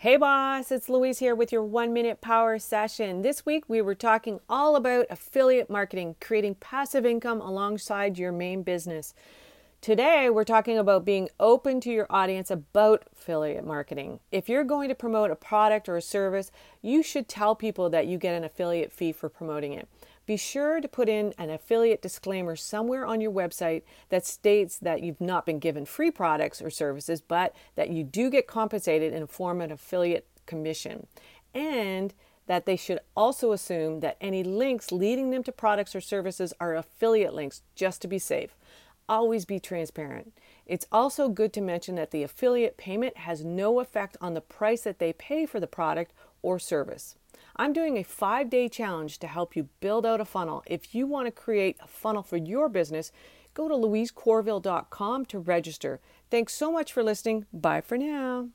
Hey boss, it's Louise here with your one minute power session. This week we were talking all about affiliate marketing, creating passive income alongside your main business. Today we're talking about being open to your audience about affiliate marketing. If you're going to promote a product or a service, you should tell people that you get an affiliate fee for promoting it. Be sure to put in an affiliate disclaimer somewhere on your website that states that you've not been given free products or services, but that you do get compensated in the form of affiliate commission. And that they should also assume that any links leading them to products or services are affiliate links just to be safe. Always be transparent. It's also good to mention that the affiliate payment has no effect on the price that they pay for the product or service. I'm doing a five day challenge to help you build out a funnel. If you want to create a funnel for your business, go to louisecorville.com to register. Thanks so much for listening. Bye for now.